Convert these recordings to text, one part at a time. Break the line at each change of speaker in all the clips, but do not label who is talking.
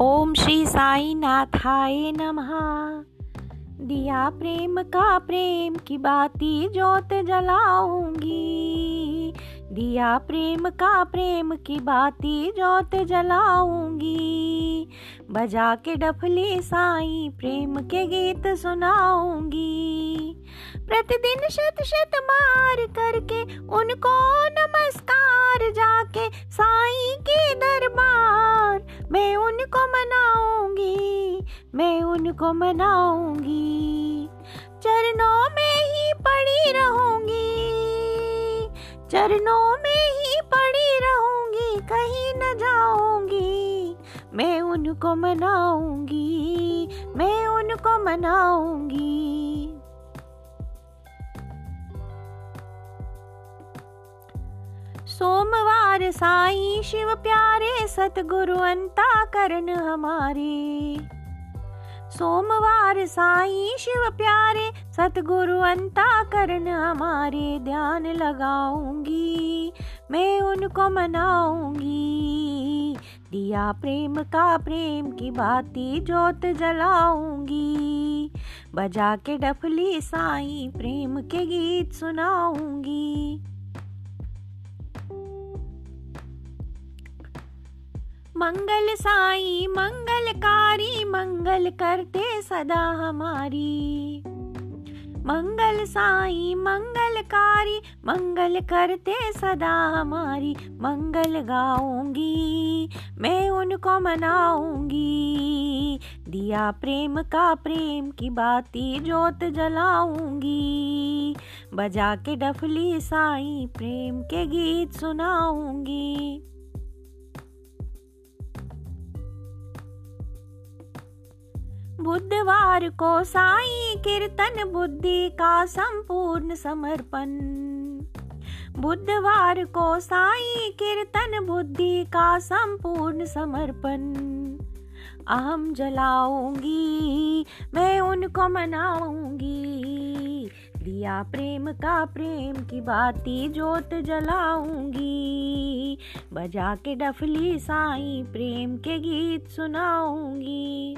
ओम श्री साई नाथाय नमः। दिया प्रेम का प्रेम की बाती जोत जलाऊँगी। दिया प्रेम का प्रेम की बाती जोत जलाऊँगी। बजा के डफली साई प्रेम के गीत सुनाऊँगी। प्रतिदिन शत शत मार करके उनको नमस्कार जाके साई उनको मनाऊँगी। चरणों में ही पड़ी रहूँगी। चरणों में ही पड़ी रहूँगी, कहीं न जाऊँगी। मैं उनको मनाऊँगी, मैं उनको मनाऊँगी। सोमवार साई शिव प्यारे, सतगुरु अंता करण हमारे। सोमवार साई शिव प्यारे, सतगुरु अंता करण हमारे ध्यान लगाऊँगी, मैं उनको मनाऊँगी। दिया प्रेम का प्रेम की बाती जोत जलाऊँगी। बजा के डफली साई प्रेम के गीत सुनाऊँगी। मंगल साई मंगलकारी, मंगल करते सदा हमारी। मंगल साई मंगलकारी, मंगल करते सदा हमारी। मंगल गाऊँगी, मैं उनको मनाऊँगी। दिया प्रेम का प्रेम की बाती जोत जलाऊँगी। बजा के डफली साई, प्रेम के गीत सुनाऊँगी। बुधवार को साई कीर्तन बुद्धि का संपूर्ण समर्पण। बुधवार को साई कीर्तन बुद्धि का संपूर्ण समर्पण। अहम जलाऊँगी, मैं उनको मनाऊँगी। दिया प्रेम का प्रेम की बाती जोत जलाऊँगी। बजा के डफली साई प्रेम के गीत सुनाऊँगी।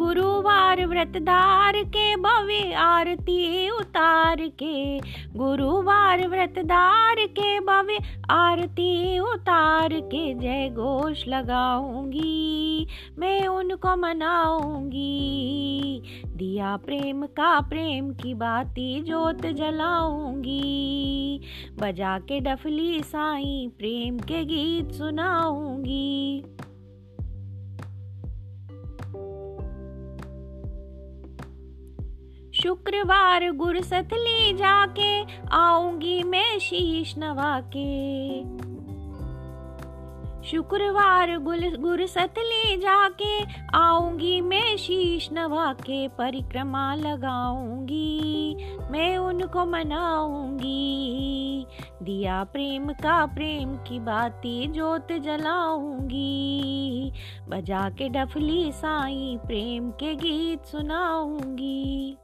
गुरुवार व्रतदार के, भव्य आरती उतार के। गुरुवार व्रतदार के, भव्य आरती उतार के। जय घोष लगाऊँगी, मैं उनको मनाऊँगी। दिया प्रेम का प्रेम की बाती जोत जलाऊँगी। बजा के डफली साई प्रेम के गीत सुनाऊँगी। शुक्रवार गुरसथली जाके, आऊँगी मैं शीश नवा के शुक्रवार गुल गुरसतली जाके, आऊँगी मैं शीश नवा के परिक्रमा लगाऊँगी, मैं उनको मनाऊँगी। दिया प्रेम का प्रेम की बाती जोत जलाऊँगी बजा के डफली साई प्रेम के गीत सुनाऊँगी।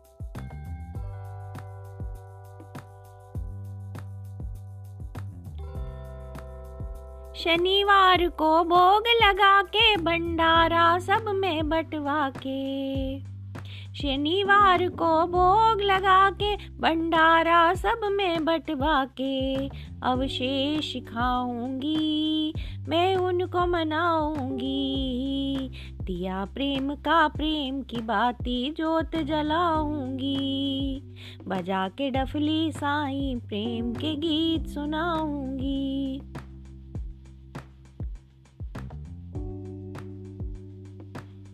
शनिवार को भोग लगा के, भंडारा सब में बटवा के। शनिवार को भोग लगा के, भंडारा सब में बटवा के। अवशेष खाऊँगी, मैं उनको मनाऊँगी। दिया प्रेम का प्रेम की बाती जोत जलाऊँगी। बजा के डफली साई प्रेम के गीत सुनाऊँगी।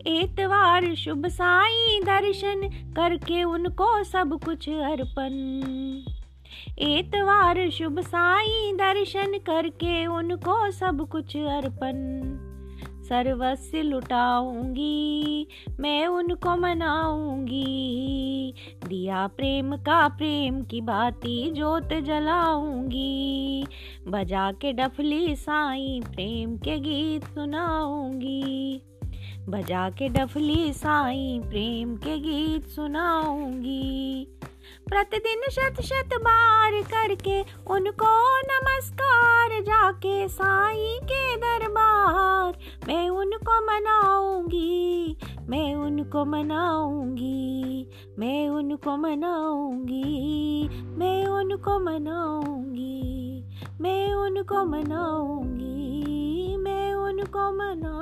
एतवार शुभ साई दर्शन करके उनको सब कुछ अर्पण। एतवार शुभ साई दर्शन करके उनको सब कुछ अर्पण। सर्वस्व लुटाऊँगी, मैं उनको मनाऊँगी। दिया प्रेम का प्रेम की बाती जोत जलाऊँगी। बजा के डफली साई प्रेम के गीत सुनाऊँगी। बजा के डफली साई प्रेम के गीत सुनाऊँगी। प्रतिदिन शत शत बार करके उनको नमस्कार, जाके साई के दरबार मैं उनको मनाऊँगी, मैं उनको मनाऊँगी, मैं उनको मनाऊँगी, मैं उनको मनाऊँगी, मैं उनको मनाऊँगी, मैं उनको मना